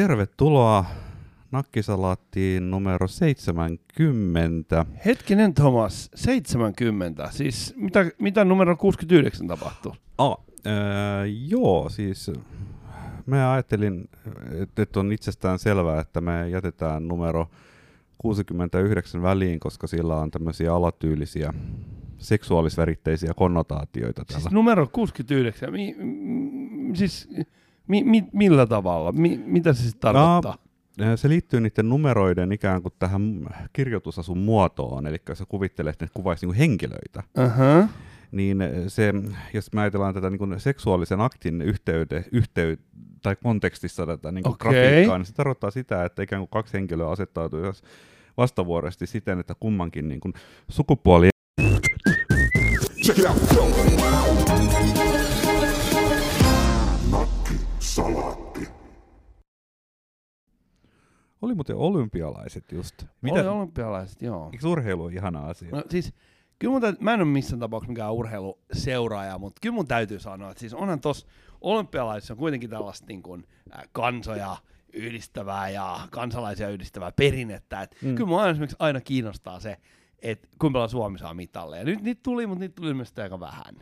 Tervetuloa Nakkisalaattiin numero 70. Hetkinen Thomas, 70. Siis mitä, mitä numero 69 tapahtuu? Ah, äh, joo, siis mä ajattelin, että, että on itsestään selvää, että me jätetään numero 69 väliin, koska sillä on tämmöisiä alatyylisiä seksuaalisväritteisiä konnotaatioita. Täällä. Siis numero 69, mi, mi, siis mi, mi, millä tavalla? Mi, mitä se sitten tarkoittaa? No, se liittyy niiden numeroiden ikään kuin tähän kirjoitusasun muotoon, eli jos sä kuvittelet, että ne kuvaisi niin henkilöitä. Uh-huh. Niin se, jos me ajatellaan tätä niin seksuaalisen aktin yhteyde, yhteyde, tai kontekstissa tätä niin Okei. grafiikkaa, niin se tarkoittaa sitä, että ikään kuin kaksi henkilöä asettautuu vastavuoroisesti siten, että kummankin niin kuin sukupuoli oli muuten olympialaiset just. Oli olympialaiset, joo. Eikö urheilu ole ihana asia? No siis, kyllä mun täytyy, mä en ole missään tapauksessa mikään urheiluseuraaja, mutta kyllä mun täytyy sanoa, että siis onhan tossa olympialaisissa on kuitenkin tällaista niin kuin, äh, kansoja yhdistävää ja kansalaisia yhdistävää perinnettä. Et Mm. Kyllä mua esimerkiksi aina kiinnostaa se, että kuinka paljon Suomi saa mitalleja. Nyt niitä tuli, mutta niitä tuli ilmeisesti aika vähän.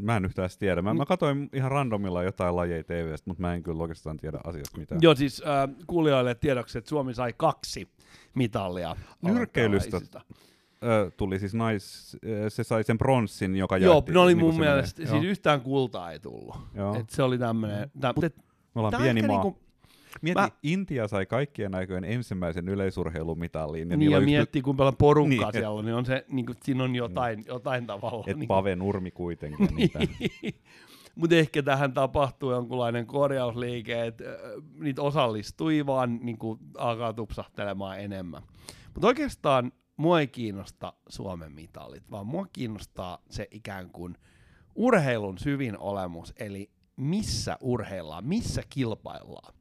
Mä en yhtään tiedä. Mä, mä katsoin ihan randomilla jotain lajeja TVstä, mutta mä en kyllä oikeastaan tiedä asiasta mitään. Joo, siis äh, kuulijoille tiedoksi, että Suomi sai kaksi mitallia. Nyrkkeilystä tuli siis nais, se sai sen pronssin, joka Joo, jaettiin ne oli niinku mun mielestä, joo. siis yhtään kultaa ei tullut. Joo. Et se oli tämmönen, tä, mut et, Me ollaan pieni maa. niinku, Mieti, mä- Intia sai kaikkien aikojen ensimmäisen yleisurheilumitalin. Ja niin ja on yksi miettii kuinka paljon porukkaa Niin, niin, siellä on, niin on se, niinku, siinä on jotain, jotain tavalla. et niinku- Pave Nurmi kuitenkin. niitä. Mutta ehkä tähän tapahtuu jonkunlainen korjausliike, että niitä osallistui vaan niinku, alkaa tupsahtelemaan enemmän. Mutta oikeastaan mua ei kiinnosta Suomen mitalit, vaan mua kiinnostaa se ikään kuin urheilun syvin olemus, eli missä urheillaan, missä kilpaillaan.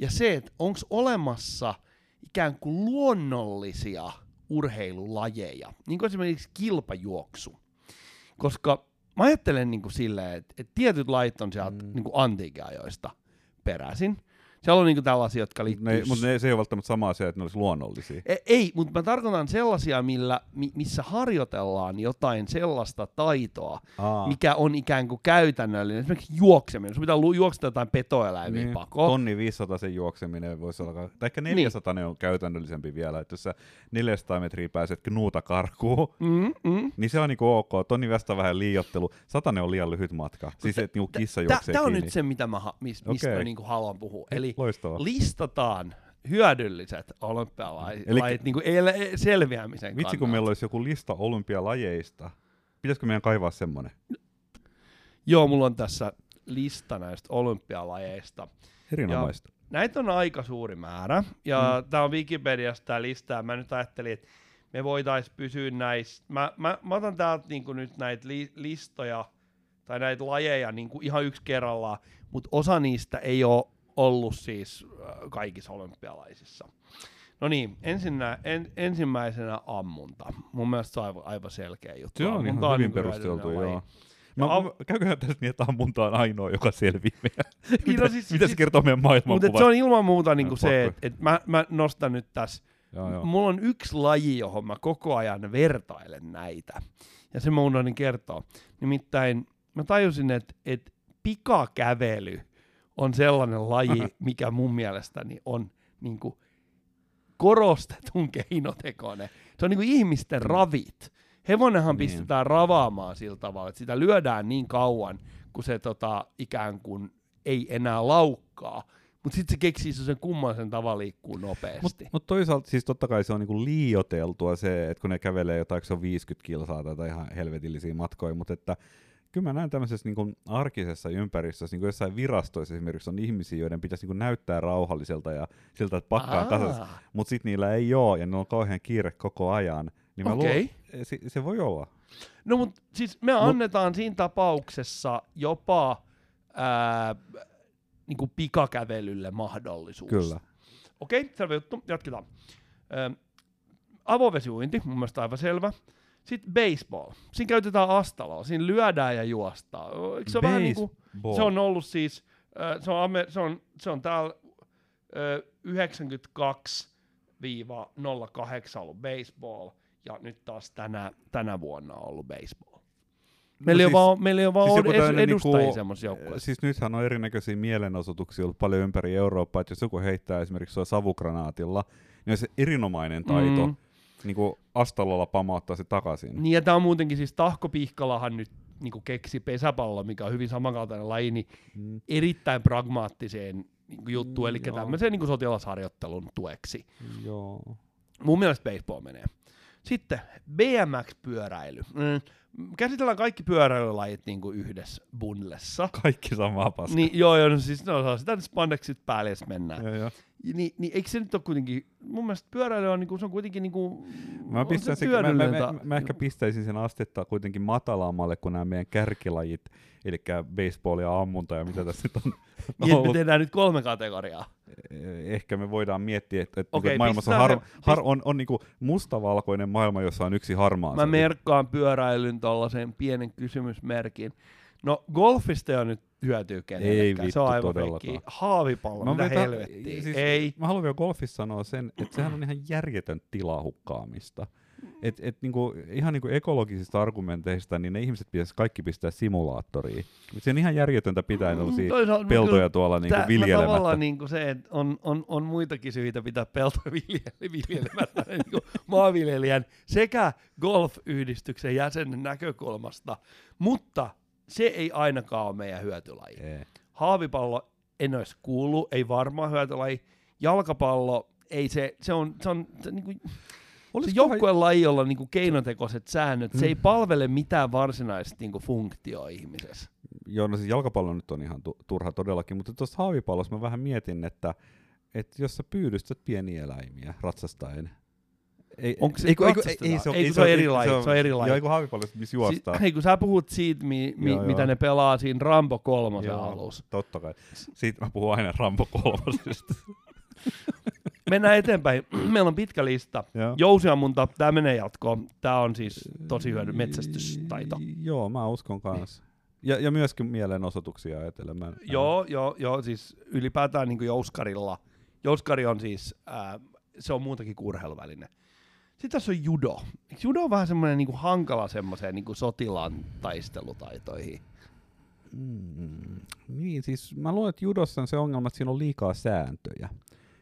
Ja se, että onko olemassa ikään kuin luonnollisia urheilulajeja, niin kuin esimerkiksi kilpajuoksu. Koska mä ajattelen niin kuin silleen, että, että tietyt lait on sieltä Mm. niin kuin antiikeajoista peräisin. Siellä on niin kuin tällaisia, jotka liittyy... mutta ne, se ei ole välttämättä sama asia, että ne olisi luonnollisia. E- Ei, mutta mä tarkoitan sellaisia, millä, mi- missä harjoitellaan jotain sellaista taitoa, Aa, mikä on ikään kuin käytännöllinen. Esimerkiksi juokseminen. Sun pitää lu- juoksea jotain petoeläimiä niin, pakoon. tonni 500 sen juokseminen voisi olla, tai ehkä 400 niin. on käytännöllisempi vielä, että jos sä 400 metriä pääset knuuta karkuun, Mm, mm. niin se on niinku ok, tonni vasta vähän liiottelu, satanen on liian lyhyt matka, siis että niinku kissa juoksee Tämä on nyt se, mitä mä, mistä mä niinku haluan puhua. Eli Loistavaa. listataan hyödylliset olympialajit Eli- lajit niinku el- selviämisen Vitsi, kun meillä olisi joku lista olympialajeista. Pitäisikö meidän kaivaa semmonen? Joo, mulla on tässä lista näistä olympialajeista. Erinomaista. Näitä on aika suuri määrä, ja mm. tämä on Wikipediasta tämä lista, ja mä nyt ajattelin, että me voitaisiin pysyä näissä. Mä, mä, mä otan täältä niinku nyt näitä li, listoja, tai näitä lajeja niinku ihan yksi kerrallaan, mutta osa niistä ei ole ollut siis äh, kaikissa olympialaisissa. No niin, ensinnä, en, ensimmäisenä ammunta. Mun mielestä se on aivan, aivan selkeä juttu. Se on Ammunta ihan hyvin niinku perusteltu, hyödyllinen laji. joo. Mä, Ja am- käyköhän tässä niin, että ammunta on ainoa, joka selviää meidän. Niin, mitä, no siis- mitä se siis- kertoo meidän Mutta maailmankuvasta? se on ilman muuta niinku No, se, että et mä, mä nostan nyt tässä Joo, joo. Mulla on yksi laji, johon mä koko ajan vertailen näitä. Ja se mä unohdin kertoa. Nimittäin mä tajusin, että, että pikakävely on sellainen laji, mikä mun mielestäni on niin kuin korostetun keinotekoinen. Se on niin kuin ihmisten ravit. Hevonenhan Niin. pistetään ravaamaan sillä tavalla, että sitä lyödään niin kauan, kun se tota, ikään kuin ei enää laukkaa. Mutta sitten se keksii sen kummallisen tavan liikkuu nopeasti. Mutta mut toisaalta siis totta kai se on niinku liioteltua se, että kun ne kävelee jotain, se on 50 kilsaa tai ihan helvetillisiä matkoja, mutta että kyllä mä näen tämmöisessä niinku arkisessa ympäristössä, niin kuin jossain virastoissa esimerkiksi on ihmisiä, joiden pitäisi niinku näyttää rauhalliselta ja siltä, että pakka on kasassa, Aa. mutta sitten niillä ei ole ja ne on kauhean kiire koko ajan. Niin mä Okei. luulen, se, se voi olla. No mutta siis me annetaan siinä tapauksessa jopa ää, niinku pikakävelylle mahdollisuus. Kyllä. Okei, selvä juttu, jatketaan. Ö, avovesiuinti, mun mielestä aivan selvä. Sitten baseball. Siinä käytetään astaloa, siinä lyödään ja juostaan. Eikö se ole vähän niinku, Baseball. se on ollut siis, ö, se on, se on, se on täällä ö, 92-08 ollut baseball, ja nyt taas tänä, tänä vuonna on ollut baseball. Meillä, no siis- vaan, meillä ei ole vaan siis siis tämmönen edustajia niinku- semmoisessa joukkueessa. Siis nythän on erinäköisiä mielenosoituksia ollut paljon ympäri Eurooppaa, että jos joku heittää esimerkiksi sua savukranaatilla, niin on se erinomainen taito Mm. mm. Niin kuin astalolla pamauttaa se takaisin. Niin ja tää on muutenkin siis Tahko Pihkalahan nyt niin keksi pesäpallo, mikä on hyvin samankaltainen laji, niin Mm. erittäin pragmaattiseen niin juttuun, eli Mm, joo. tämmöiseen niin sotilasharjoittelun tueksi. Joo. Mun mielestä baseball menee. Sitten BMX-pyöräily. Mm. Käsitellään kaikki pyöräilylajit niin kuin yhdessä bundlessa. Kaikki samaa paskaa. Niin, joo, joo, no siis no, saa sitä spandexit päälle sitten mennään. Joo, joo. Niin, niin, eikö se nyt ole kuitenkin, mun mielestä pyöräily on, niinku, se on kuitenkin niinku, Mä, on pistän se mä, mä, mä, mä, ehkä pistäisin sen astetta kuitenkin matalammalle kuin nämä meidän kärkilajit, eli baseball ja ammunta ja mitä tässä nyt on Niin, että me tehdään nyt kolme kategoriaa. Eh, Ehkä me voidaan miettiä, että, että okay, maailmassa on, har, har, on, on niinku mustavalkoinen maailma, jossa on yksi harmaa. Mä merkkaan pyöräilyn tuollaisen pienen kysymysmerkin. No golfista ei nyt hyötyy kenellekään, vittu se on aivan todellakaan. Haavipallo, Mä mitä vetä- helvettiä. siis ei. Mä haluan vielä golfissa sanoa sen, että sehän on ihan järjetön tilahukkaamista. Et, et niinku, ihan niinku ekologisista argumenteista, niin ne ihmiset pitäisi kaikki pistää simulaattoriin. Mut se on ihan järjetöntä pitää tällaisia Toisaalta- peltoja kyllä tuolla niinku tää- mä viljelemättä. Tavallaan niinku se, että on, on, on muitakin syitä pitää peltoja vilje- viljelemättä niin kuin maanviljelijän sekä golf-yhdistyksen jäsenen näkökulmasta, mutta se ei ainakaan ole meidän hyötylaji. Ei. Haavipallo en olisi kuullut, ei varmaan hyötylaji. Jalkapallo, ei se, se on, se on se, niinku, se joukkueen laji, jolla on niinku keinotekoiset säännöt, se ei Mm. palvele mitään varsinaista niinku funktioa ihmisessä. Joo, no siis jalkapallo nyt on ihan tu- turha todellakin, mutta tuossa haavipallossa mä vähän mietin, että, että jos sä pyydystät pieniä eläimiä ratsastaen, ei, Onko se ei, kun- ei, kun- ei, se on, Ei, kun se on eri laji, se on eri laji. Joo, ei kun haavipallossa, missä juostaan. Si- hei, kun sä puhut siitä, mi, mi, Joo, mitä joo. ne pelaa siinä Rambo kolmosen alussa. Totta kai. Siitä mä puhun aina Rambo kolmosesta. Mennään eteenpäin. Meillä on pitkä lista. Jousiammunta, tämä menee jatkoon. Tämä on siis tosi hyödy metsästystaito. Joo, mä uskon kanssa. Ja, ja myöskin mielenosoituksia ajatellen. Joo, joo, joo, siis ylipäätään niin Jouskarilla. Jouskari on siis, ää, se on muutakin kuin urheiluväline. Sitten tässä on judo. Eikö judo on vähän semmoinen niin hankala semmoiseen niin sotilaan taistelutaitoihin? Mm, niin, siis mä luulen, että judossa on se ongelma, että siinä on liikaa sääntöjä.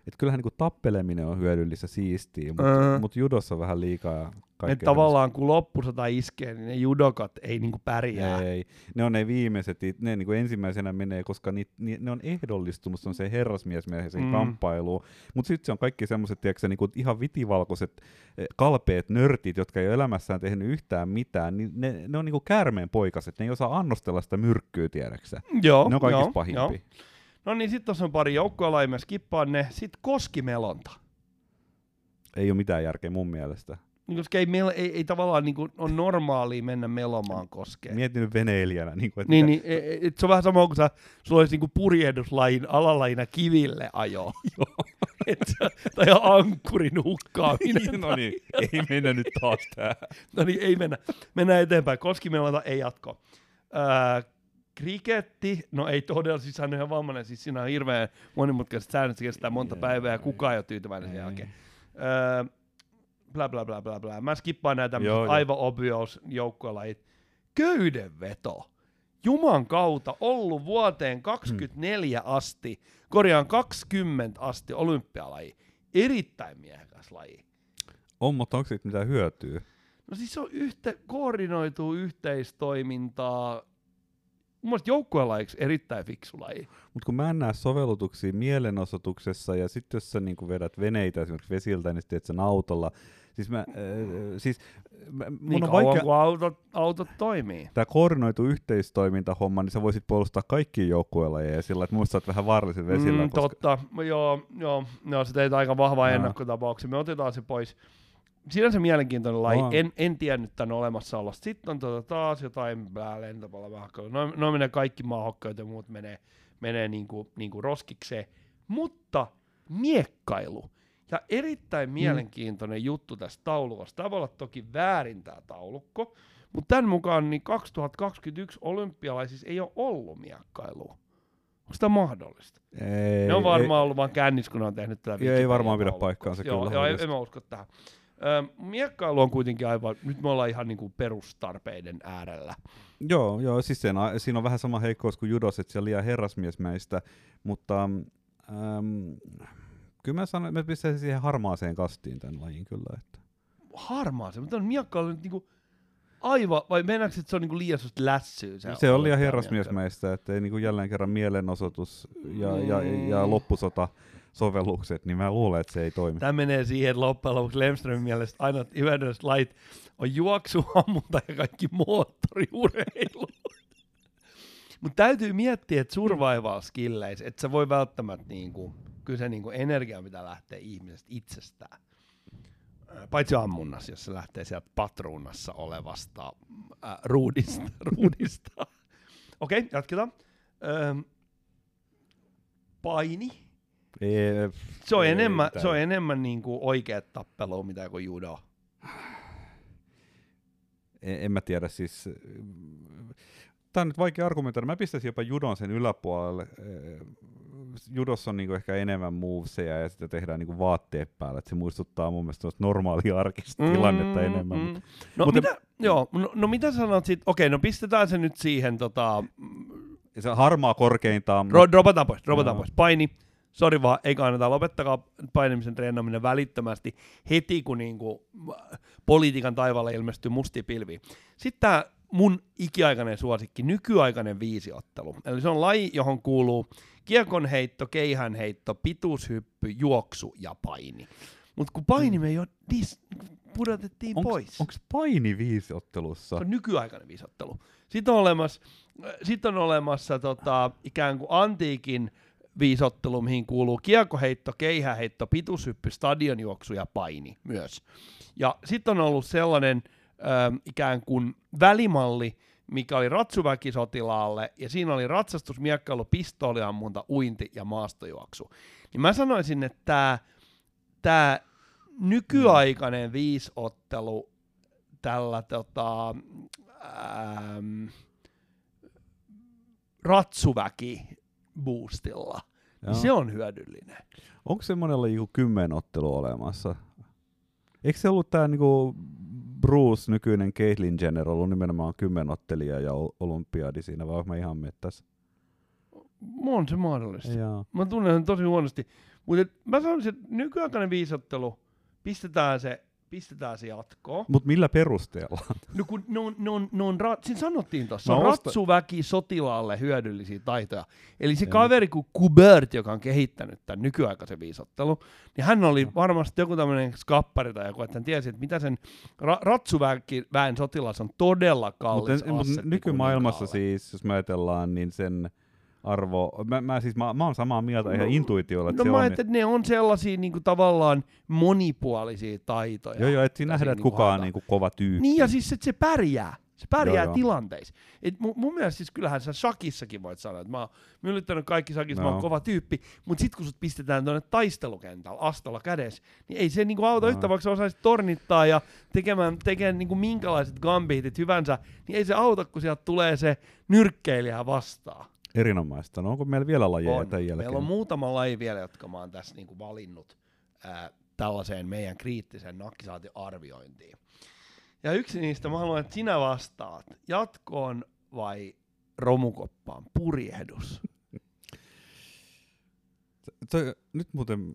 Et kyllähän niinku tappeleminen on hyödyllistä siistiä, mutta Öö. mut judossa on vähän liikaa Ne kaikkea. tavallaan kun loppusota iskee, niin ne judokat ei niinku pärjää. ei, ne on ne viimeiset, ne niinku ensimmäisenä menee, koska ni, ni, ne on ehdollistunut se herrasmiesmiehen Mm. kamppailuun. Mutta sitten se on kaikki semmoiset, niinku ihan vitivalkoiset, eh, kalpeet nörtit, jotka ei ole elämässään tehnyt yhtään mitään, niin ne, ne on niinku käärmeen poikaset, ne ei osaa annostella sitä myrkkyä, tiedäksä. Joo, Ne on kaikista pahimpia. joo. No niin, sitten tuossa on pari joukkuelajia, mä skippaan ne. Sitten koskimelonta. Ei ole mitään järkeä mun mielestä. Niin, koska ei, meillä, ei, ei tavallaan niin kuin, on normaalia mennä melomaan koskeen. Mietin nyt veneilijänä. Niin kuin, että Niin, niin e- e- et se on vähän sama kuin sä, sulla olisi niinku purjehduslajin alalajina kiville ajo. Et sä- tai ankkurin hukkaaminen. no niin, ei mennä nyt taas tähän. No niin, ei mennä. Mennään eteenpäin. Koskimelonta ei jatko. Öö, kriketti, no ei todella, siis hän on ihan vammainen, siis siinä on hirveän monimutkaiset säännöt, se kestää monta Jee. päivää ja kukaan ei ole tyytyväinen sen jälkeen. Öö, bla bla bla bla bla. Mä skippaan näitä tämmöiset aivan obvious joukkuelajit. Köydenveto. Juman kautta ollut vuoteen 24 asti, korjaan 20 asti olympialaji. Erittäin miehekäs laji. On, mutta onko siitä mitään hyötyä? No siis se on yhte, koordinoituu yhteistoimintaa. Mun mielestä joukkuelajiksi erittäin fiksu laji. Mutta kun mä en näe sovellutuksia mielenosoituksessa, ja sitten jos sä niinku vedät veneitä esimerkiksi vesiltä, niin sitten sen autolla. Siis mä, äh, siis, mä, mun Niin on kauan vaikea, kuin autot, autot toimii. tämä koordinoitu yhteistoimintahomma, niin sä voisit puolustaa kaikkia joukkueelajeja ja sillä, että muista sä oot vähän vaaralliset vesillä. Mm, koska, totta. Joo, joo, joo, se teit aika vahvaa Aa. ennakkotapauksia. Me otetaan se pois. Sinänsä mielenkiintoinen laji. On. En, en tiennyt tämän olemassaolosta. Sitten on tota taas jotain blää, lentopallomähköä. No, no menee kaikki maahokkaat ja muut menee, menee niinku, niinku roskikseen. Mutta miekkailu. Ja erittäin mielenkiintoinen juttu tästä taulukosta. Tämä voi olla toki väärin tämä taulukko, mutta tämän mukaan niin 2021 olympialaisissa ei ole ollut miekkailua. Onko tämä mahdollista? Ei, ne on varmaan ollut vaan kännis, kun ne on tehnyt tätä Ei, ei varmaan pidä paikkaansa Joo, kyllä joo en mä usko tähän. Ö, miekkailu on kuitenkin aivan, nyt me ollaan ihan niinku perustarpeiden äärellä. Joo, joo siis sen, siinä on vähän sama heikkous kuin judos, että se on liian herrasmiesmäistä, mutta äm, kyllä mä sanon, että mä pistäisin siihen harmaaseen kastiin tämän lajin kyllä. Että. Harmaa se, mutta on miekkailu nyt niinku aivan, vai mennäänkö, että se on niinku liian sellaista lässyä? Se, se on liian herrasmiesmäistä, että ei niinku jälleen kerran mielenosoitus ja, ja, ja Mm. loppusota sovellukset, niin mä luulen, että se ei toimi. Tämä menee siihen, loppujen lopuksi Lemströmin mielestä ainoat hyödylliset lait on juoksu, ammunta ja kaikki moottoriurheilu. Mutta täytyy miettiä, että survival skilleissä, että se voi välttämättä niinku, kyllä se niinku energia pitää lähteä ihmisestä itsestään. Ää, Paitsi ammunnassa, jos se lähtee sieltä patruunassa olevasta äh, ruudista. ruudista. Okei, okay, jatketaan. Öm, paini. Ei, Se on ei, enemmän, se on enemmän niinku oikeat tappelua, mitä kuin judo. en, en mä tiedä siis. Tämä on nyt vaikea argumentoida. Mä pistäisin jopa judon sen yläpuolelle. Judossa on niinku ehkä enemmän moveseja ja sitä tehdään niinku vaatteet päällä. Et se muistuttaa mun mielestä normaalia arkista tilannetta enemmän. mut- No, Mutta- mitä, joo, no, no mitä sanot sit, okei, no pistetään se nyt siihen, tota, se harmaa korkeintaan. ro, dropataan pois, dropataan Joo. pois, paini, sori vaan, ei kannata, lopettakaa painimisen treenaaminen välittömästi heti, kun niinku, äh, politiikan taivaalla ilmestyy mustia pilviä. Sitten tämä mun ikiaikainen suosikki, nykyaikainen viisiottelu. Eli se on laji, johon kuuluu kiekonheitto, keihänheitto, pituushyppy, juoksu ja paini. Mutta kun paini me jo dis, pudotettiin pois. Onko paini Se viisiottelussa? on nykyaikainen viisottelu. Sitten on olemassa, sit on olemassa tota, ikään kuin antiikin viisottelu, mihin kuuluu kiekoheitto, keihäheitto, pituushyppy, stadionjuoksu ja paini myös. Ja sitten on ollut sellainen ö, ikään kuin välimalli, mikä oli ratsuväkisotilaalle, ja siinä oli ratsastus, miekkailu, pistooliammunta, uinti ja maastojuoksu. Niin mä sanoisin, että tämä nykyaikainen viisottelu tällä tota, ähm, ratsuväki boostilla, Joo. niin se on hyödyllinen. Onko semmoinen kuin kymmenottelu olemassa? Eikö se ollut tämä niinku Bruce, nykyinen Caitlyn Jenner, ollut nimenomaan kymmenottelija ja ol- olympiadi siinä, vai mä ihan mettässä? On se mahdollista. Jaa. Mä tunnen sen tosi huonosti. Mutta mä sanoisin, että nykyaikainen viisottelu, pistetään se, pistetään se jatkoon. Mut millä perusteella? No kun ne on, ne on, ne on ra- siinä sanottiin tuossa, No on osta- ratsuväki sotilaalle hyödyllisiä taitoja. Eli se Joo. kaveri kuin Kubert, joka on kehittänyt tämän nykyaikaisen viisottelun, niin hän oli varmasti joku tämmöinen skappari tai joku, että hän tiesi, että mitä sen ra- ratsuväki väen sotilas on todella kallis Mutta nykymaailmassa siis, jos mä ajatellaan, niin sen arvo, mä, mä, siis, mä, mä oon samaa mieltä ihan No, intuitiolla, että No se mä on, että ne on sellaisia niinku tavallaan monipuolisia taitoja. joo joo, että siinä nähdään, että niinku kuka on haetaan. niinku kova tyyppi. Niin ja siis, että se pärjää. Se pärjää Joo, tilanteissa. Et mun, mun mielestä siis kyllähän sä shakissakin voit sanoa, että mä oon myllyttänyt kaikki shakissa, mä oon kova tyyppi, mutta sit kun sut pistetään tuonne taistelukentällä astolla kädessä, niin ei se niinku auta Joo. yhtä, vaikka sä osaisit tornittaa ja tekemään, tekemään niinku minkälaiset gambitit hyvänsä, niin ei se auta, kun sieltä tulee se nyrkkeilijä vastaan. Erinomaista. No onko meillä vielä lajeja On. tämän jälkeen? Meillä on muutama laji vielä, jotka mä oon tässä niinku valinnut ää, tällaiseen meidän kriittiseen nakkisaatioarviointiin. Ja yksi niistä mä haluan, että sinä vastaat. Jatkoon vai romukoppaan? Purjehdus. Se, nyt muuten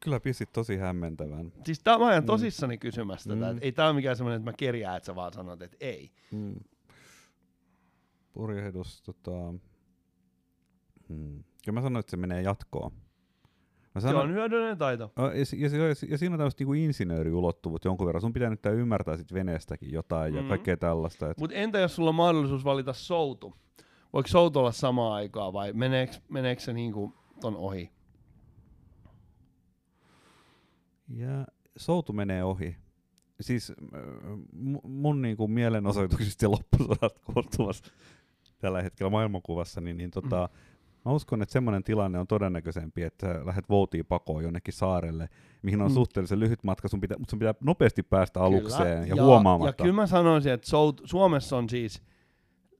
kyllä pistit tosi hämmentävän. Siis tää mä ajan Mm. tosissani kysymästä tätä. Mm. et Ei tää ole mikään semmoinen, että mä kerjään, että sä vaan sanot, että ei. Mm. Purjehdus, tota... Hmm. Kyllä mä sanoin, että se menee jatkoon. Mä Se sanon, on hyödyllinen taito. Ja, ja, ja, ja siinä on tämmöistä niinku insinööriulottuvuutta jonkun verran. Sun pitää nyt tää ymmärtää sit veneestäkin jotain ja Mhm. kaikkea tällaista. Et, Mutta entä jos sulla on mahdollisuus valita soutu? Voiko soutu olla samaan aikaan vai meneekö, meneekö se niinku ton ohi? ja soutu menee ohi. Siis äh, mu- mun niinku mielenosoituksista ja loppusodat koostuvassa tällä hetkellä maailmankuvassa, niin, niin tota, mä uskon, että semmoinen tilanne on todennäköisempi, että sä lähdet voutiin pakoon jonnekin saarelle, mihin on Mm. suhteellisen lyhyt matka, sun pitää, mutta sun pitää nopeasti päästä alukseen ja, ja, huomaamatta. Ja kyllä mä sanoisin, että sout, Suomessa on siis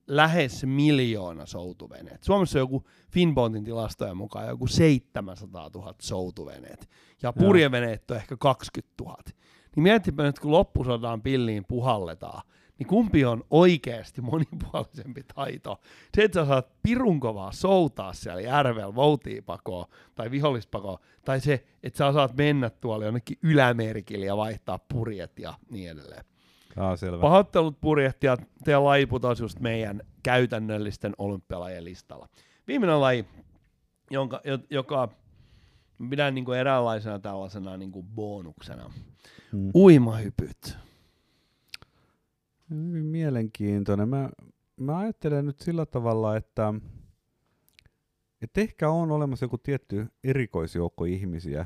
lähes miljoona soutuveneet. Suomessa on joku Finbondin tilastojen mukaan joku 700 000 soutuveneet. Ja purjeveneet on ehkä 20 000. Niin mietipä nyt, kun loppusodan pilliin puhalletaan, niin kumpi on oikeasti monipuolisempi taito? Se, että sä saat pirun kovaa soutaa siellä järvellä voutiipakoon tai vihollispakoon, tai se, että sä osaat mennä tuolla jonnekin ylämerkille ja vaihtaa purjet ja niin edelleen. Ah, selvä. Pahoittelut purjehtijat, teidän laji putosi just meidän käytännöllisten olympialajien listalla. Viimeinen laji, jonka, jo- joka pidän niinku eräänlaisena tällaisena niinku bonuksena. Mm. Uimahypyt. Hyvin mielenkiintoinen. Mä, mä ajattelen nyt sillä tavalla, että, että ehkä on olemassa joku tietty erikoisjoukko ihmisiä,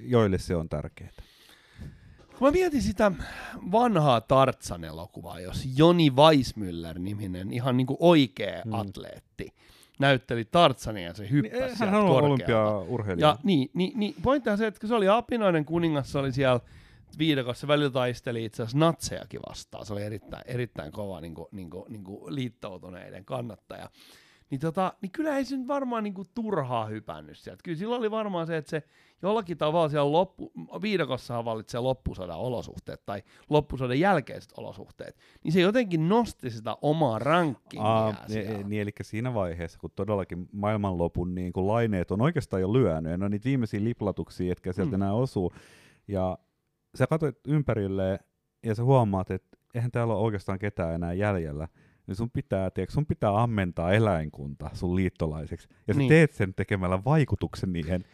joille se on tärkeää. Kun mä mietin sitä vanhaa Tartsan-elokuvaa, jos Joni Weissmüller-niminen ihan niinku oikea Mm. mm. atleetti näytteli Tartsania ja se hyppäsi Hän sieltä olympiaurheilija. Ja niin, niin, niin pointti on se, että kun se oli apinoinen kuningas, se oli siellä viidakossa, välillä taisteli itse asiassa natsejakin vastaan. Se oli erittäin, erittäin kova niin kuin, niin kuin, niin kuin liittoutuneiden kannattaja. Niin, tota, niin kyllä ei se nyt varmaan niin kuin turhaa hypännyt sieltä. Kyllä sillä oli varmaan se, että se jollakin tavalla siellä loppu, viidakossahan vallitsee loppusodan olosuhteet tai loppusodan jälkeiset olosuhteet. Niin se jotenkin nosti sitä omaa rankkingia Aa, siellä. niin, niin, eli siinä vaiheessa, kun todellakin maailmanlopun niin kun laineet on oikeastaan jo lyönyt, ja ne on niitä viimeisiä liplatuksia, jotka sieltä Mm. enää osuu, ja sä katsoit ympärille, ja sä huomaat, että eihän täällä ole oikeastaan ketään enää jäljellä, niin sun pitää, tiedätkö, sun pitää ammentaa eläinkunta sun liittolaiseksi, ja sä Niin. teet sen tekemällä vaikutuksen niihin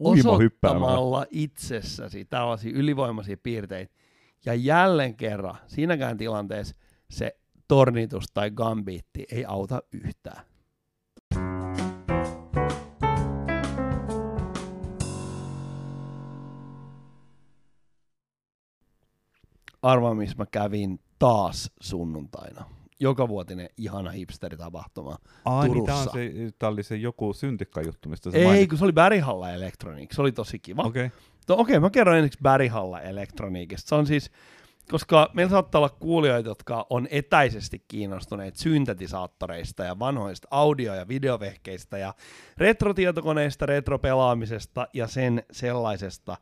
uimahyppäämällä. osoittamalla itsessäsi tällaisia ylivoimaisia piirteitä. Ja jälleen kerran, siinäkään tilanteessa se tornitus tai gambiitti ei auta yhtään. Arvaa, missä mä kävin taas sunnuntaina. Joka vuotinen ihana hipsteritapahtuma. Ai, niin tää, on Turussa. se, tää oli se joku syntikkajuttu, mistä sä Ei, kun se oli Berihalla Electronic. Se oli tosi kiva. Okei. Okay. No, okei, mä kerron ensiksi Berihalla Elektroniikista. Se on siis, koska meillä saattaa olla kuulijoita, jotka on etäisesti kiinnostuneet syntetisaattoreista ja vanhoista audio- ja videovehkeistä ja retrotietokoneista, retropelaamisesta ja sen sellaisesta,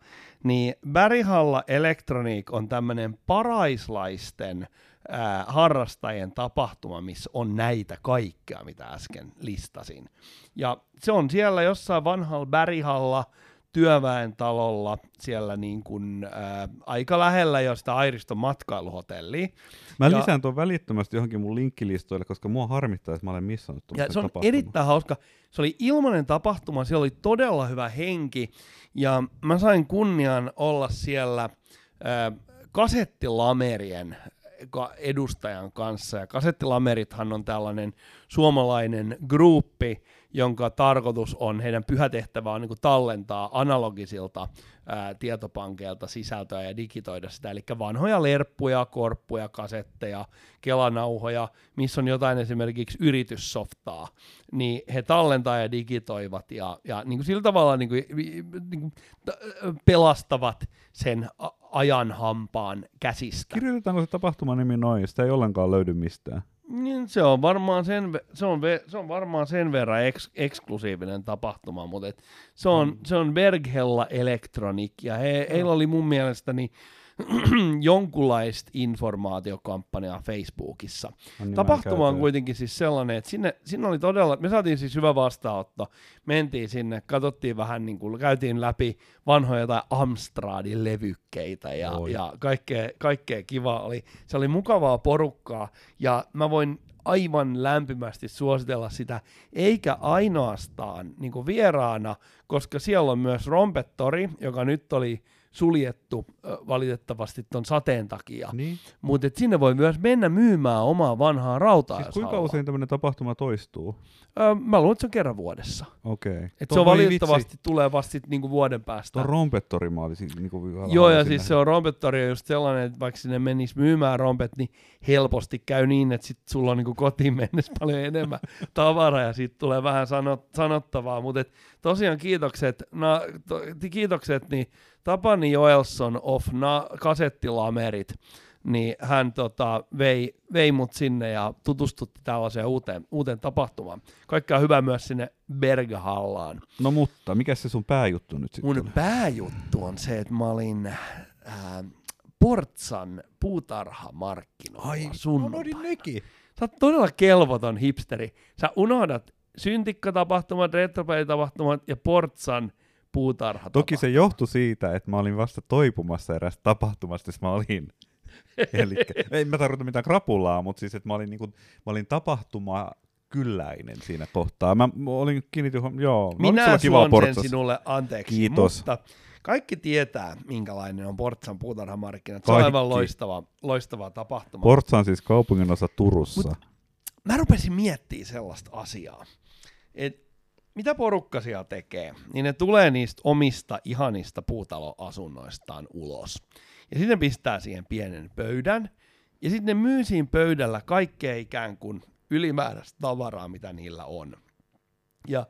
niin Berihalla Electronic on tämmöinen paraislaisten ää, harrastajien tapahtuma, missä on näitä kaikkea, mitä äsken listasin. Ja se on siellä jossain vanhalla Berihalla, työväen talolla siellä niin kuin, ää, aika lähellä jo sitä Airiston matkailuhotellia. Mä Ja- lisään tuon välittömästi johonkin mun linkkilistoille, koska mua harmittaa, että mä olen missannut Ja se on tapahtumaa. erittäin hauska. Se oli ilmainen tapahtuma, siellä oli todella hyvä henki, ja mä sain kunnian olla siellä ää, kasettilamerien ka- edustajan kanssa. Ja kasettilamerithan on tällainen suomalainen gruppi, jonka tarkoitus on, heidän pyhätehtävä on niin kuin tallentaa analogisilta ää, tietopankeilta sisältöä ja digitoida sitä, eli vanhoja lerppuja, korppuja, kasetteja, kelanauhoja, missä on jotain esimerkiksi yrityssoftaa, niin he tallentaa ja digitoivat ja, ja niin kuin sillä tavalla niin kuin, niin kuin, pelastavat sen a- ajan hampaan käsistä. Kirjoitetaanko se tapahtuman nimi noin? Sitä ei ollenkaan löydy mistään. Niin, se on varmaan sen, se on, se on varmaan sen verran eks, eksklusiivinen tapahtuma, mutta et se, on, se on Berghella Electronic ja he, heillä oli mun mielestäni jonkunlaista informaatiokampanjaa Facebookissa. On niin Tapahtuma on kuitenkin siis sellainen, että sinne, sinne oli todella, me saatiin siis hyvä vastaanotto, mentiin sinne, katsottiin vähän, niin kuin, käytiin läpi vanhoja tai Amstradin levykkeitä ja, Oi. ja kaikkea, kaikkea kivaa oli. Se oli mukavaa porukkaa ja mä voin aivan lämpimästi suositella sitä, eikä ainoastaan niin vieraana, koska siellä on myös Rompettori, joka nyt oli suljettu valitettavasti ton sateen takia. Niin? Mutta sinne voi myös mennä myymään omaa vanhaa rautaa. Siis kuinka usein tämmöinen tapahtuma toistuu? Öö, mä luulen, että se on kerran vuodessa. Okei. Okay. Et se on valitettavasti tulee vasta sit niinku vuoden päästä. Tuo rompettori mä olisin niinku Joo, ja siis se on rompettori on just sellainen, että vaikka sinne menisi myymään rompet, niin helposti käy niin, että sit sulla on niinku kotiin mennessä paljon enemmän tavaraa ja siitä tulee vähän sanot, sanottavaa. Mutta tosiaan kiitokset, na, to, kiitokset niin Tapani Joelson of na, kasettilamerit, niin hän tota, vei, vei mut sinne ja tutustutti tällaiseen uuteen, uuteen tapahtumaan. Kaikkea hyvää myös sinne Bergahallaan. No mutta, mikä se sun pääjuttu nyt sitten Mun oli? pääjuttu on se, että mä olin ää, Portsan puutarhamarkkinoilla sunnuntaina. nekin. Sä oot todella kelvoton hipsteri. Sä unohdat syntikkatapahtumat, retropelitapahtumat ja Portsan puutarha. Toki se johtui siitä, että mä olin vasta toipumassa erästä tapahtumasta, jossa mä olin. Elikkä, ei mä tarkoita mitään krapulaa, mutta siis, että mä olin, niinku, mä olin tapahtuma kylläinen siinä kohtaa. Mä, olin kiinnitin, huom- joo, olin Minä kivaa suon sen sinulle anteeksi, Kiitos. mutta kaikki tietää, minkälainen on Portsan puutarhamarkkinat. Se on aivan loistava, loistava tapahtuma. Portsa on siis kaupungin osa Turussa. Mut- mä rupesin miettimään sellaista asiaa, että mitä porukka siellä tekee, niin ne tulee niistä omista ihanista puutaloasunnoistaan ulos. Ja sitten pistää siihen pienen pöydän, ja sitten ne myy siinä pöydällä kaikkea ikään kuin ylimääräistä tavaraa, mitä niillä on. Ja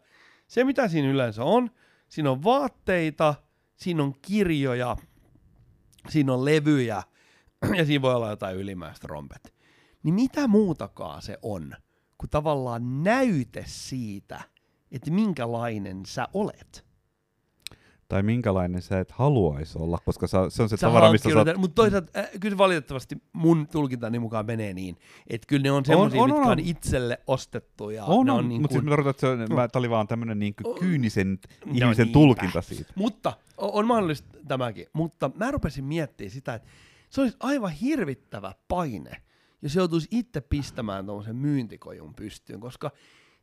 se, mitä siinä yleensä on, siinä on vaatteita, siinä on kirjoja, siinä on levyjä, ja siinä voi olla jotain ylimääräistä rompet niin mitä muutakaan se on, kuin tavallaan näyte siitä, että minkälainen sä olet. Tai minkälainen sä et haluaisi olla, koska sä, se on se Sä tavara, mistä sä. Mutta toisaalta, äh, kyllä valitettavasti mun tulkintani mukaan menee niin, että kyllä ne on semmoisia, on, mitkä on. on itselle ostettu ja On, ne on, on niin mutta siis mä tarkoitan, että se on, mä, tää oli vaan tämmönen niin On. kyynisen No ihmisen niinpä. tulkinta siitä. Mutta on mahdollista tämäkin. Mutta mä rupesin miettimään sitä, että se olisi aivan hirvittävä paine, jos joutuisi itse pistämään tuommoisen myyntikojun pystyyn, koska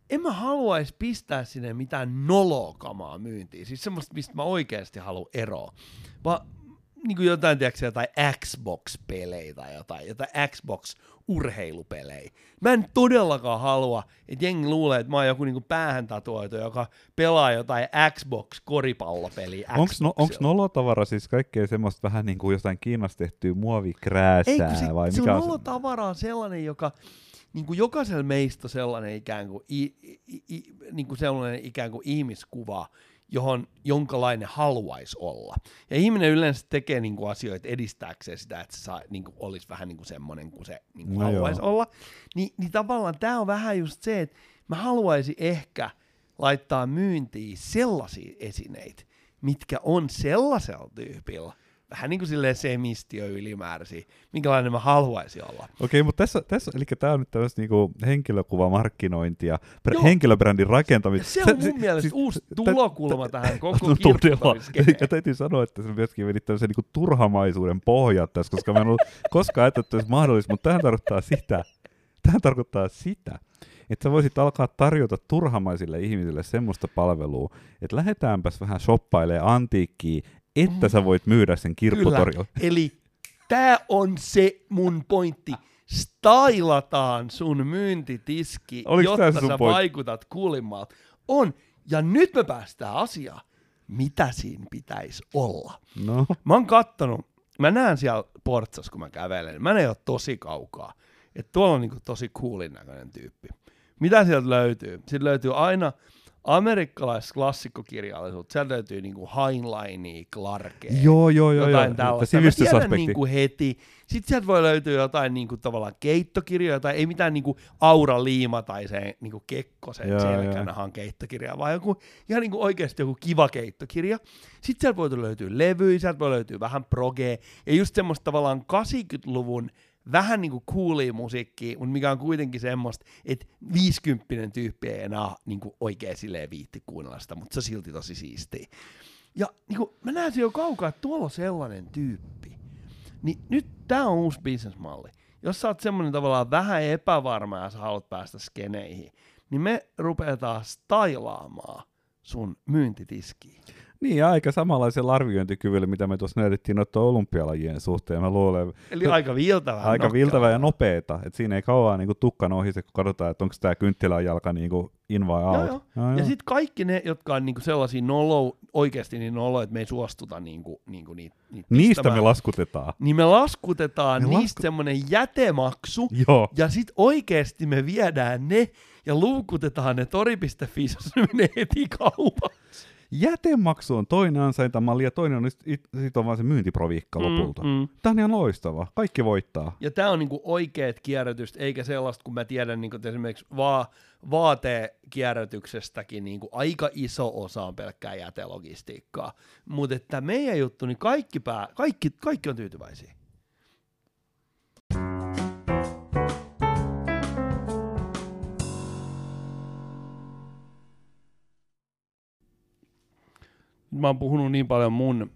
en mä haluaisi pistää sinne mitään nolokamaa myyntiin. Siis semmoista, mistä mä oikeasti haluan eroa. Vaan niin kuin jotain, tiedätkö, jotain Xbox-pelejä tai jotain, jotain Xbox-urheilupelejä. Mä en todellakaan halua, että jengi luulee, että mä oon joku niin kuin päähän tatuoitu, joka pelaa jotain Xbox-koripallopeliä Onks, no, onks nolotavara siis kaikkea semmoista vähän niin kuin jostain Kiinasta tehtyä Ei, muovikrääsää kun se, vai se mikä on nolotavara on sellainen, joka niin kuin jokaisella meistä sellainen ikään kuin, i, i, i, niin kuin sellainen ikään kuin ihmiskuva, johon jonkalainen haluaisi olla. Ja ihminen yleensä tekee niin kuin asioita edistääkseen sitä, että se saa, niin kuin, olisi vähän niin kuin semmoinen kuin se niin kuin No haluaisi joo. olla. Ni, niin tavallaan tämä on vähän just se, että mä haluaisin ehkä laittaa myyntiin sellaisia esineitä, mitkä on sellaisella tyypillä, vähän niin kuin silleen semistiö ylimääräisiä, minkälainen mä haluaisin olla. Okei, mutta tässä, tässä eli tämä on nyt tämmöistä niinku henkilökuvamarkkinointia, Joo. henkilöbrändin rakentamista. Se on mun mielestä uusi tulokulma tähän koko No, kirjoittamiskeneen. Ja täytyy sanoa, että se myöskin vedit tämmöisen niinku turhamaisuuden pohjat tässä, koska mä en ollut koskaan ajatellut, että olisi mahdollista, mutta tähän tarkoittaa sitä, tähän tarkoittaa sitä, että sä voisit alkaa tarjota turhamaisille ihmisille semmoista palvelua, että lähdetäänpäs vähän shoppailemaan antiikkiä, että sä voit myydä sen kirpputorilla. Eli tää on se mun pointti. Stailataan sun myyntitiski, Oliks tää jotta sä pointti? vaikutat kuulimmalta. On. Ja nyt me päästään asiaan. Mitä siinä pitäisi olla? No, Mä oon kattonut, mä näen siellä Portsassa, kun mä kävelen, mä en ole tosi kaukaa. Että tuolla on niinku tosi coolin näköinen tyyppi. Mitä sieltä löytyy? Sieltä löytyy aina amerikkalais klassikkokirjallisuutta. Sieltä löytyy niinku Heinleinia, Clarkea, joo, joo, joo, jotain joo. tällaista. Mä sivistysaspekti. niinku heti. Sitten sieltä voi löytyä jotain niinku tavallaan keittokirjoja, tai ei mitään niinku Aura Liima tai se niinku Kekkosen Joo, selkänahan keittokirja, vaan joku, ihan niinku oikeasti joku kiva keittokirja. Sitten sieltä voi löytyä levyjä, sieltä voi löytyä vähän progea, ja just semmoista tavallaan 80-luvun vähän niinku coolia musiikkia, mutta mikä on kuitenkin semmoista, että 50 tyyppi ei enää niinku oikein silleen viitti kuunnella sitä, mutta se silti tosi siistiä. Ja niin kuin, mä näen jo kaukaa, että tuolla on sellainen tyyppi. Niin nyt tää on uusi bisnesmalli. Jos sä oot semmonen tavallaan vähän epävarma ja sä haluat päästä skeneihin, niin me rupeetaan stailaamaan sun myyntitiskiin. Niin, aika samanlaisella arviointikyvyllä, mitä me tuossa näytettiin noiden olympialajien suhteen. Mä luulen, Eli aika viiltävää. aika viltävää ja nopeeta. Että siinä ei kauan niin tukkan ohi se, kun katsotaan, että onko tämä kynttilän jalka niin in vai out. Joo, joo. Joo, Ja sitten kaikki ne, jotka on niinku sellaisia nolo, oikeasti niin nolo, että me ei suostuta niinku, niinku niitä, niitä Niistä pistämään, me laskutetaan. niin me laskutetaan Me niistä lasku- semmoinen jätemaksu, Joo. Ja sit oikeesti me viedään ne ja luukutetaan ne tori.fi, jos ne menee heti kaupaksi. Jätemaksu on toinen ansaintamalli ja toinen on, sit, on vaan se myyntiproviikka lopulta. Mm, mm. Tämä on ihan loistava. Kaikki voittaa. Ja tämä on niinku oikeat kierrätystä, eikä sellaista, kun mä tiedän niinku, esimerkiksi va- vaatekierrätyksestäkin niinku aika iso osa on pelkkää jätelogistiikkaa. Mutta että meidän juttu, niin kaikki, pää, kaikki, kaikki on tyytyväisiä. Mä oon puhunut niin paljon mun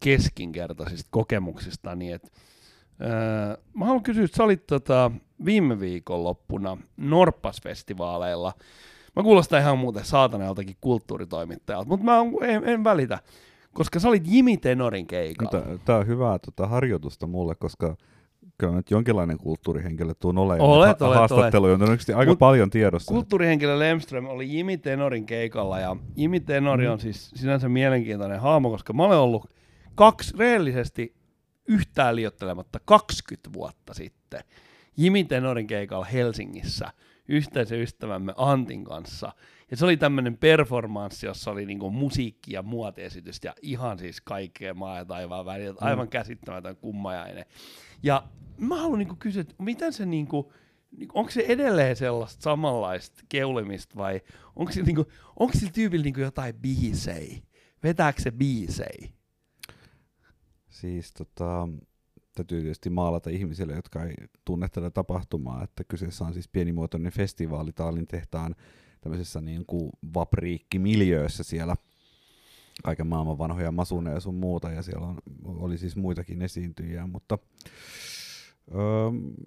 keskinkertaisista kokemuksista, niin että öö, mä haluan kysyä, että sä olit tota, viime viikonloppuna Norppas-festivaaleilla. Mä kuulostan ihan muuten saataneltakin kulttuuritoimittajalta, mutta mä en, en välitä, koska sä olit Jimi Tenorin keikalla. Tää on hyvää tota, harjoitusta mulle, koska kyllä nyt jonkinlainen kulttuurihenkilö tuun olemaan. Olet, olet, haastattelu on aika Mut paljon tiedossa. Kulttuurihenkilö Lemström oli Jimi Tenorin keikalla ja Jimi Tenori mm. on siis sinänsä mielenkiintoinen hahmo, koska mä olen ollut kaksi, reellisesti yhtään liottelematta 20 vuotta sitten Jimi Tenorin keikalla Helsingissä yhteisen ystävämme Antin kanssa. Ja se oli tämmöinen performanssi, jossa oli niinku musiikki ja muotiesitys ja ihan siis kaikkea maa ja taivaan välillä. Aivan mm. käsittämätön kummajainen. Ja mä haluan niinku kysyä, että miten se niinku, niinku, onko se edelleen sellaista samanlaista keulimista vai onko se niinku, onko sillä tyypillä niinku jotain biisejä? Vetääkö se biisejä? Siis tota, täytyy tietysti maalata ihmisille, jotka ei tunne tätä tapahtumaa, että kyseessä on siis pienimuotoinen festivaali Taalin tehtaan tämmöisessä niin kuin vapriikkimiljöössä siellä kaiken maailman vanhoja masuneja ja sun muuta, ja siellä on, oli siis muitakin esiintyjiä, mutta öö,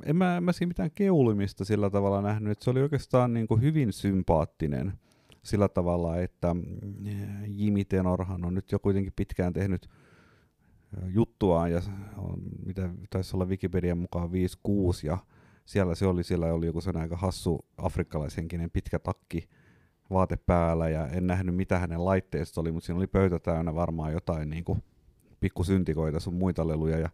en, mä, en mä siinä mitään keulimista sillä tavalla nähnyt, että se oli oikeastaan niin kuin hyvin sympaattinen sillä tavalla, että mm, Jimi Tenorhan on nyt jo kuitenkin pitkään tehnyt juttuaan, ja on, mitä taisi olla Wikipedian mukaan 5-6, ja siellä se oli, siellä oli joku sen aika hassu afrikkalaishenkinen pitkä takki, vaate päällä ja en nähnyt mitä hänen laitteesta oli, mutta siinä oli pöytä täynnä varmaan jotain niin kuin pikkusyntikoita sun muita leluja ja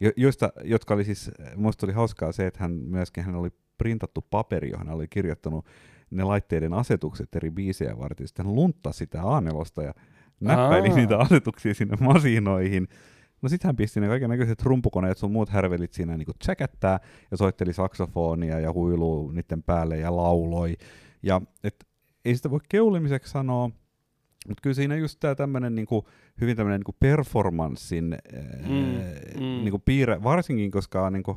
jo, joista, jotka oli siis, musta oli hauskaa se, että hän myöskin hän oli printattu paperi, johon hän oli kirjoittanut ne laitteiden asetukset eri biisejä varten. Sitten hän lunttasi sitä a ja näppäili Aa. niitä asetuksia sinne masinoihin. No sit hän pisti ne kaiken näköiset rumpukoneet sun muut härvelit siinä niinku tsäkättää ja soitteli saksofonia ja huiluu niiden päälle ja lauloi. Ja et ei sitä voi keulimiseksi sanoa, mutta kyllä siinä just tämä tämmöinen niinku, hyvin tämmöinen niinku performanssin mm, mm. Niinku piirre, varsinkin koska niinku,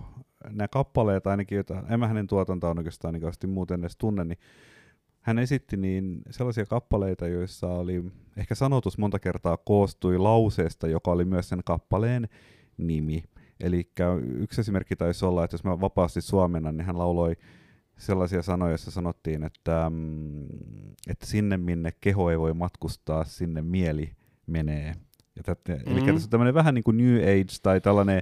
nämä kappaleet ainakin, joita en mä hänen tuotantoa on oikeastaan niin muuten edes tunne, niin hän esitti niin sellaisia kappaleita, joissa oli ehkä sanotus monta kertaa koostui lauseesta, joka oli myös sen kappaleen nimi. Eli yksi esimerkki taisi olla, että jos mä vapaasti suomennan, niin hän lauloi sellaisia sanoja, joissa sanottiin, että, mm, että sinne minne keho ei voi matkustaa, sinne mieli menee. Ja tätä, mm-hmm. Eli tässä on tämmöinen vähän niin kuin New Age tai tällainen,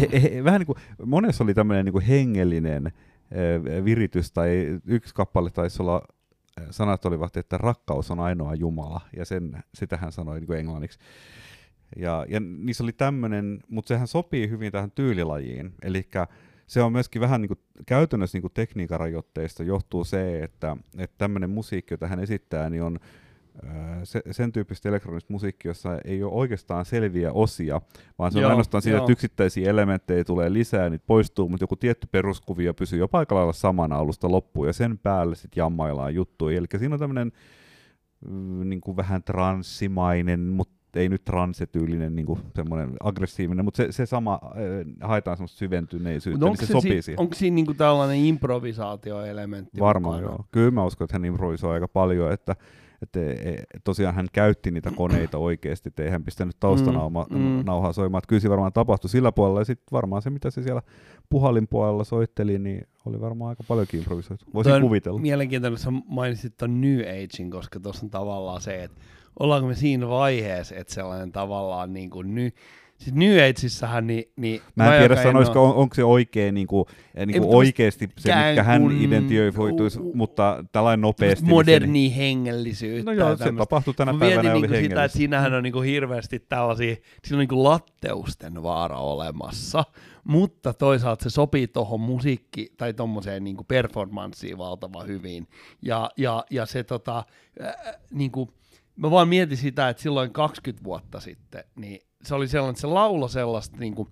he, he, vähän niin kuin, monessa oli tämmöinen niin kuin hengellinen viritys tai yksi kappale taisi olla, sanat olivat, että rakkaus on ainoa Jumala, ja sen, sitä hän sanoi niin kuin englanniksi. Ja, ja niissä oli tämmöinen, mutta sehän sopii hyvin tähän tyylilajiin, eli se on myöskin vähän niin kuin, käytännössä niin kuin tekniikan rajoitteista johtuu se, että, että tämmöinen musiikki, jota hän esittää, niin on se, sen tyyppistä elektronista musiikkia, jossa ei ole oikeastaan selviä osia, vaan se on joo, ainoastaan siitä, että yksittäisiä elementtejä tulee lisää niitä poistuu, mutta joku tietty peruskuvio pysyy jo paikalla olla samana alusta loppuun, ja sen päälle sitten jammaillaan juttuja. Eli siinä on tämmöinen mm, niin kuin vähän transsimainen, mutta ei nyt transetyylinen niin kuin semmoinen aggressiivinen, mutta se, se sama äh, haetaan semmoista syventyneisyyttä, niin se, se sopii si- siihen. Onko siinä niin kuin tällainen improvisaatioelementti? Varmaan joo. Kyllä mä uskon, että hän improvisoi aika paljon, että että e, e, tosiaan hän käytti niitä koneita oikeasti, että ei hän pistänyt taustanauhaa mm, mm. soimaan. Että kyllä se varmaan tapahtui sillä puolella, ja sitten varmaan se, mitä se siellä puhallin puolella soitteli, niin oli varmaan aika paljonkin improvisoitu. Voisin Toi kuvitella. Mielenkiintoinen, että sä mainitsit tuon New Agein, koska tuossa on tavallaan se, että ollaanko me siinä vaiheessa, että sellainen tavallaan niin kuin ny, Siis New Ageissähän, niin, niin Mä en tiedä sanoisiko, on, onko se oikein niin kuin, niin kuin oikeasti se, mitkä hän identifioituisi, mutta tällainen nopeasti. Moderni niin hengellisyyttä. No joo, se tapahtui tänä Mä päivänä oli niin sitä, että siinähän on niin kuin hirveästi tällaisia, siinä on niin kuin latteusten vaara olemassa, mutta toisaalta se sopii tuohon musiikki- tai tuommoiseen niin performanssiin valtavan hyvin. Ja, ja, ja se tota, äh, niin kuin, mä vaan mietin sitä, että silloin 20 vuotta sitten, niin se oli sellainen, että se laulo sellaista niinku,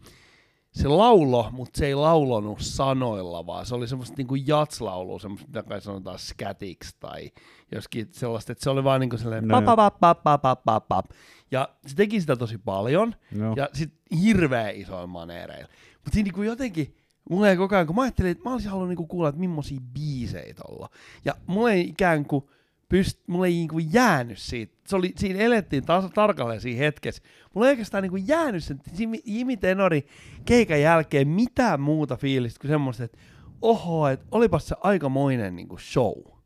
se laulo, mutta se ei laulonut sanoilla, vaan se oli semmoista niinku jatslaulua, semmoista, mitä kai sanotaan scatiksi tai joskin sellaista, että se oli vaan niinku sellainen No pap, pap, pap, pap, pap, pap. Ja se teki sitä tosi paljon, Joo. ja sit hirveä isoin maneereilla. Mutta siinä niinku jotenkin, mulla ei koko ajan, kun mä ajattelin, että mä olisin halunnut niinku kuulla, että millaisia biisejä olla. Ja mulla ei ikään kuin pyst, mulla ei niinku jäänyt siitä. Se oli, siinä elettiin taas tarkalleen siinä hetkessä. Mulla ei oikeastaan niinku jäänyt sen Jimmy, Jimmy Tenori keikan jälkeen mitään muuta fiilistä kuin semmoista, että oho, että olipas se aikamoinen niinku show.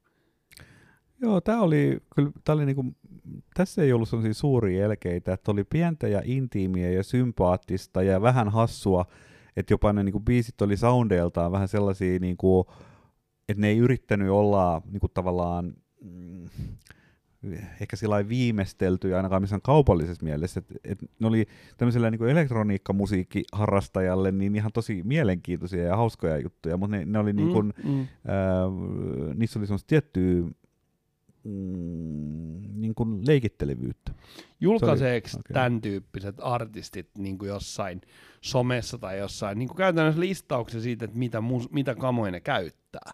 Joo, tää oli, kyllä, tää oli niinku, tässä ei ollut sellaisia suuria elkeitä, että oli pientä ja intiimiä ja sympaattista ja vähän hassua, että jopa ne niinku biisit oli soundeiltaan vähän sellaisia, niinku, että ne ei yrittänyt olla niinku tavallaan mm, ehkä sillä lailla viimeisteltyjä ainakaan missään kaupallisessa mielessä, että et ne oli tämmöiselle niin elektroniikkamusiikkiharrastajalle niin ihan tosi mielenkiintoisia ja hauskoja juttuja, mutta ne, ne oli niin kuin, mm, mm. ää, niissä oli semmoista tiettyä mm, niin kuin leikittelevyyttä. Julkaiseeko okei. tämän tyyppiset artistit niin kuin jossain somessa tai jossain niin kuin käytännössä listauksen siitä, että mitä, mus, mitä kamoja ne käyttää?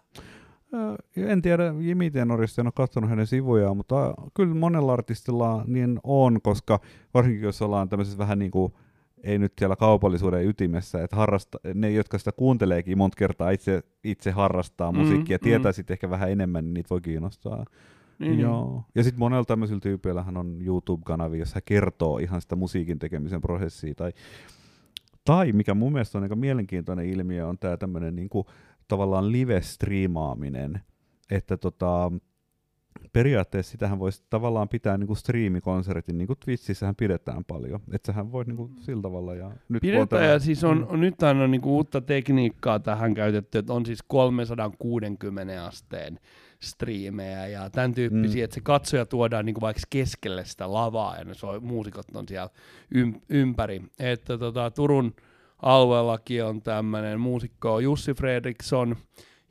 En tiedä Jimmy Tenorista, en ole katsonut hänen sivujaan, mutta kyllä monella artistilla niin on, koska varsinkin jos ollaan tämmöisessä vähän niin kuin, ei nyt siellä kaupallisuuden ytimessä, että harrasta, ne, jotka sitä kuunteleekin monta kertaa itse, itse harrastaa Mm, musiikkia, ja mm. tietää sitten ehkä vähän enemmän, niin niitä voi kiinnostaa. Niin, Joo. Ja sitten monella tämmöisillä tyypeillähän on YouTube-kanavia, jossa he kertoo ihan sitä musiikin tekemisen prosessia. Tai, tai mikä mun mielestä on aika mielenkiintoinen ilmiö, on tämä tämmöinen niinku, tavallaan live-striimaaminen. Että tota, periaatteessa sitähän voisi tavallaan pitää niinku striimikonsertin, niin kuin Twitchissähän pidetään paljon. Että sähän voit niinku sillä tavalla. Ja nyt Pidetään tämä- ja siis on, Mm. on nyt on niinku uutta tekniikkaa tähän käytetty, että on siis 360 asteen striimejä ja tämän tyyppisiä, Mm. että se katsoja tuodaan niinku vaikka keskelle sitä lavaa ja ne soi, muusikot on siellä ym, ympäri. Että tota, Turun alueellakin on tämmöinen muusikko Jussi Fredriksson,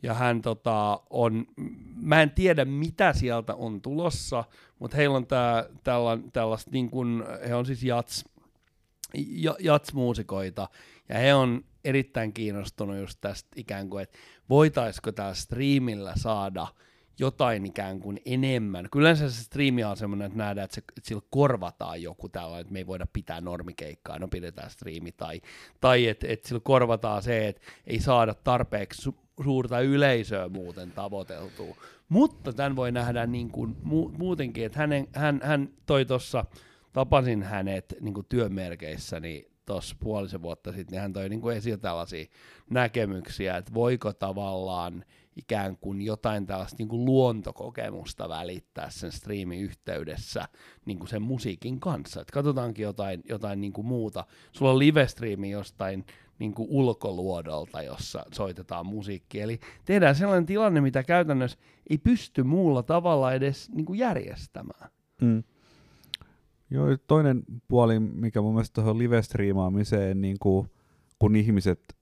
ja hän tota, on, mä en tiedä mitä sieltä on tulossa, mutta heillä on tää, tällä, tällaista, niin kun, he on siis jats, ja- jatsmuusikoita, ja he on erittäin kiinnostunut just tästä ikään kuin, että voitaisiko täällä striimillä saada jotain ikään kuin enemmän. Kyllä se striimi on semmoinen, että nähdään, että, se, että sillä korvataan joku tällainen, että me ei voida pitää normikeikkaa, no pidetään striimi, tai, tai että, että sillä korvataan se, että ei saada tarpeeksi su- suurta yleisöä muuten tavoiteltua. Mutta tämän voi nähdä niin kuin mu- muutenkin, että hänen, hän, hän toi tuossa, tapasin hänet niin kuin työmerkeissä, niin tuossa puolisen vuotta sitten, niin hän toi niin kuin esiin tällaisia näkemyksiä, että voiko tavallaan ikään kuin jotain tällaista niin kuin luontokokemusta välittää sen striimin yhteydessä niin kuin sen musiikin kanssa. Et katsotaankin jotain, jotain niin kuin muuta. Sulla on live-striimi jostain niin kuin ulkoluodolta, jossa soitetaan musiikkia. Eli tehdään sellainen tilanne, mitä käytännössä ei pysty muulla tavalla edes niin kuin järjestämään. Mm. Joo, toinen puoli, mikä mun mielestä tuohon live-striimaamiseen, niin kuin, kun ihmiset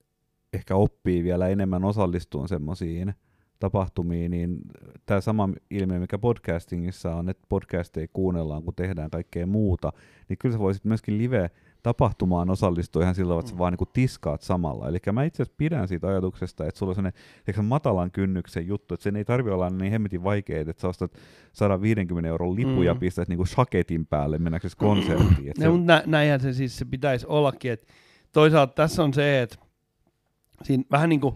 ehkä oppii vielä enemmän osallistumaan semmoisiin tapahtumiin, niin tämä sama ilmiö, mikä podcastingissa on, että podcasteja kuunnellaan, kun tehdään kaikkea muuta, niin kyllä sä voisit myöskin live tapahtumaan osallistua ihan sillä tavalla, että sä Mm. vaan niin tiskaat samalla. Eli mä itse asiassa pidän siitä ajatuksesta, että sulla on sellainen matalan kynnyksen juttu, että sen ei tarvi olla niin hemmetin vaikeaa, että sä ostat 150 euron lipun ja Mm. pistät niinku shaketin päälle mennäksesi konserttiin. Se, nä, näinhän se siis se pitäisi ollakin, että toisaalta tässä on se, että siinä vähän niin kuin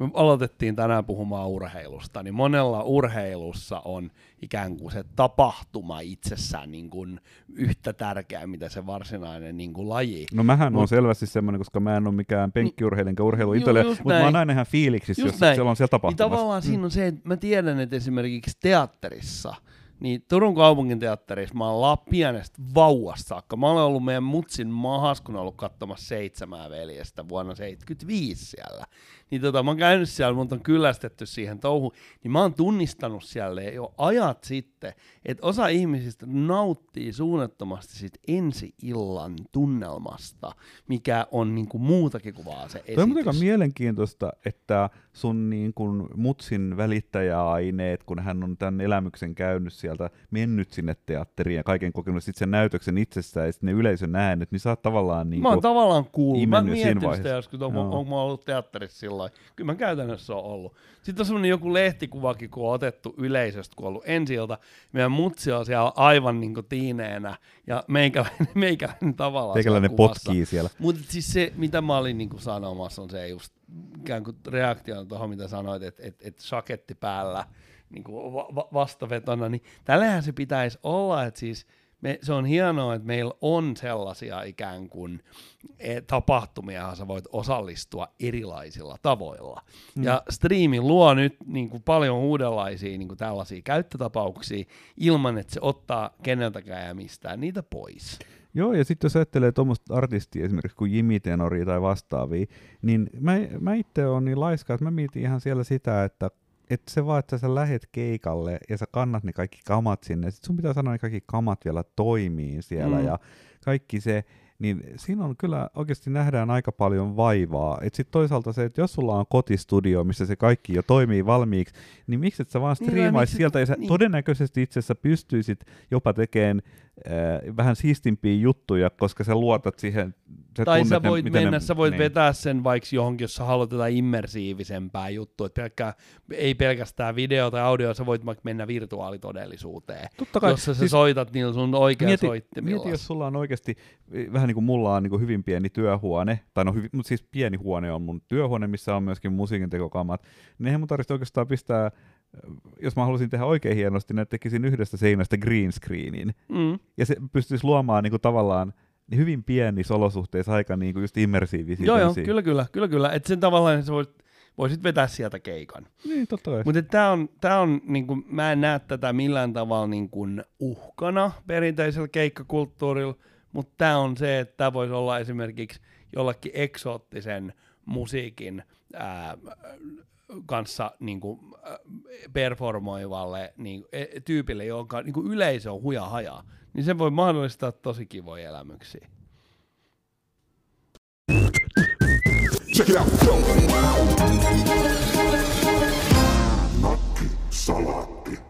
me aloitettiin tänään puhumaan urheilusta, niin monella urheilussa on ikään kuin se tapahtuma itsessään niin kuin yhtä tärkeä, mitä se varsinainen niin kuin laji. no mähän on selvästi semmoinen, koska mä en ole mikään penkkiurheilija enkä urheiluintoilija, just mutta mä oon aina ihan fiiliksissä, Just jos näin. siellä on siellä Niin tapahtumassa. tavallaan siinä on se, että mä tiedän, että esimerkiksi teatterissa, niin Turun kaupungin teatterissa mä oon pienestä vauvasta saakka. Mä olen ollut meidän mutsin mahas, kun olen ollut katsomassa seitsemää veljestä vuonna 75 siellä. Niin tota, mä oon käynyt siellä, mut on kyllästetty siihen touhuun, niin mä oon tunnistanut siellä jo ajat sitten, että osa ihmisistä nauttii suunnattomasti siitä ensi-illan tunnelmasta, mikä on niinku muutakin kuin vaan se esitys. Toi on mielenkiintoista, että sun niin kun mutsin välittäjäaineet, kun hän on tämän elämyksen käynyt sieltä mennyt sinne teatteriin ja kaiken kokenut sit sen näytöksen itsessään ja sitten ne yleisön äänet, niin sä oot tavallaan niin Mä oon tavallaan kuullut. Mä mietin sitä joskus, että on, Joo. on, mä ollut teatterissa sillä lailla. Kyllä mä käytännössä on ollut. Sitten on semmoinen joku lehtikuvakin, kun on otettu yleisöstä, kun on ollut ensi ilta. Meidän mutsi on siellä aivan niin tiineenä ja meikäläinen, meikäläinen tavallaan kuvassa. potkii siellä. Mutta siis se, mitä mä olin niinku sanomassa, on se just ikään kuin reaktio tuohon, mitä sanoit, että et, et saketti päällä niinku va- va- vastavetona, niin tällähän se pitäisi olla, että siis me, se on hienoa, että meillä on sellaisia ikään kuin e, tapahtumia, joihin sä voit osallistua erilaisilla tavoilla. Mm. Ja striimi luo nyt niin kuin paljon uudenlaisia niin kuin tällaisia käyttötapauksia ilman, että se ottaa keneltäkään ja mistään niitä pois. Joo, ja sitten jos ajattelee tuommoista artistia esimerkiksi kuin Jimmy Tenori tai vastaavia, niin mä, mä itse olen niin laiska, että mä mietin ihan siellä sitä, että että se vaan, että sä lähet keikalle ja sä kannat ne kaikki kamat sinne, sit sun pitää sanoa ne kaikki kamat vielä toimii siellä Mm. ja kaikki se, niin siinä on kyllä oikeasti nähdään aika paljon vaivaa. Et sit toisaalta se, että jos sulla on kotistudio, missä se kaikki jo toimii valmiiksi, niin miksi et sä vaan Niin, vai striimaisit miksi- sieltä ja sä niin. todennäköisesti itse asiassa pystyisit jopa tekemään äh, vähän siistimpiä juttuja, koska sä luotat siihen, sä tai tunnet sä ne, voit miten mennä, ne, sä voit niin. vetää sen vaikka johonkin, jos sä haluat jotain immersiivisempää juttua, että pelkkää, ei pelkästään video tai audio, sä voit vaikka mennä virtuaalitodellisuuteen, Totta kai, jossa sä siis soitat niillä sun oikein mieti, soittimilla. mieti, jos sulla on oikeasti, vähän niin kuin mulla on niin kuin hyvin pieni työhuone, tai no hyvin, mutta siis pieni huone on mun työhuone, missä on myöskin musiikin tekokamat, niin eihän mun tarvitse oikeastaan pistää, jos mä haluaisin tehdä oikein hienosti, niin tekisin yhdestä seinästä green screenin, Mm. ja se pystyisi luomaan niin kuin tavallaan hyvin pienissä olosuhteissa aika niin kuin just immersiivisiä. Joo, joo, kyllä, kyllä, kyllä, kyllä. Että sen tavallaan sä voisit, voisit vetää sieltä keikan. Niin, totta kai. Mutta tämä on, tää on niinku, mä en näe tätä millään tavalla niinku uhkana perinteisellä keikkakulttuurilla, mutta tämä on se, että tämä voisi olla esimerkiksi jollekin eksoottisen musiikin ää, kanssa niin kuin, performoivalle niin, tyypille, jonka niin kuin yleisö on huja hajaa, niin se voi mahdollistaa tosi kivoja elämyksiä. Check it out. Nakki, salaatti.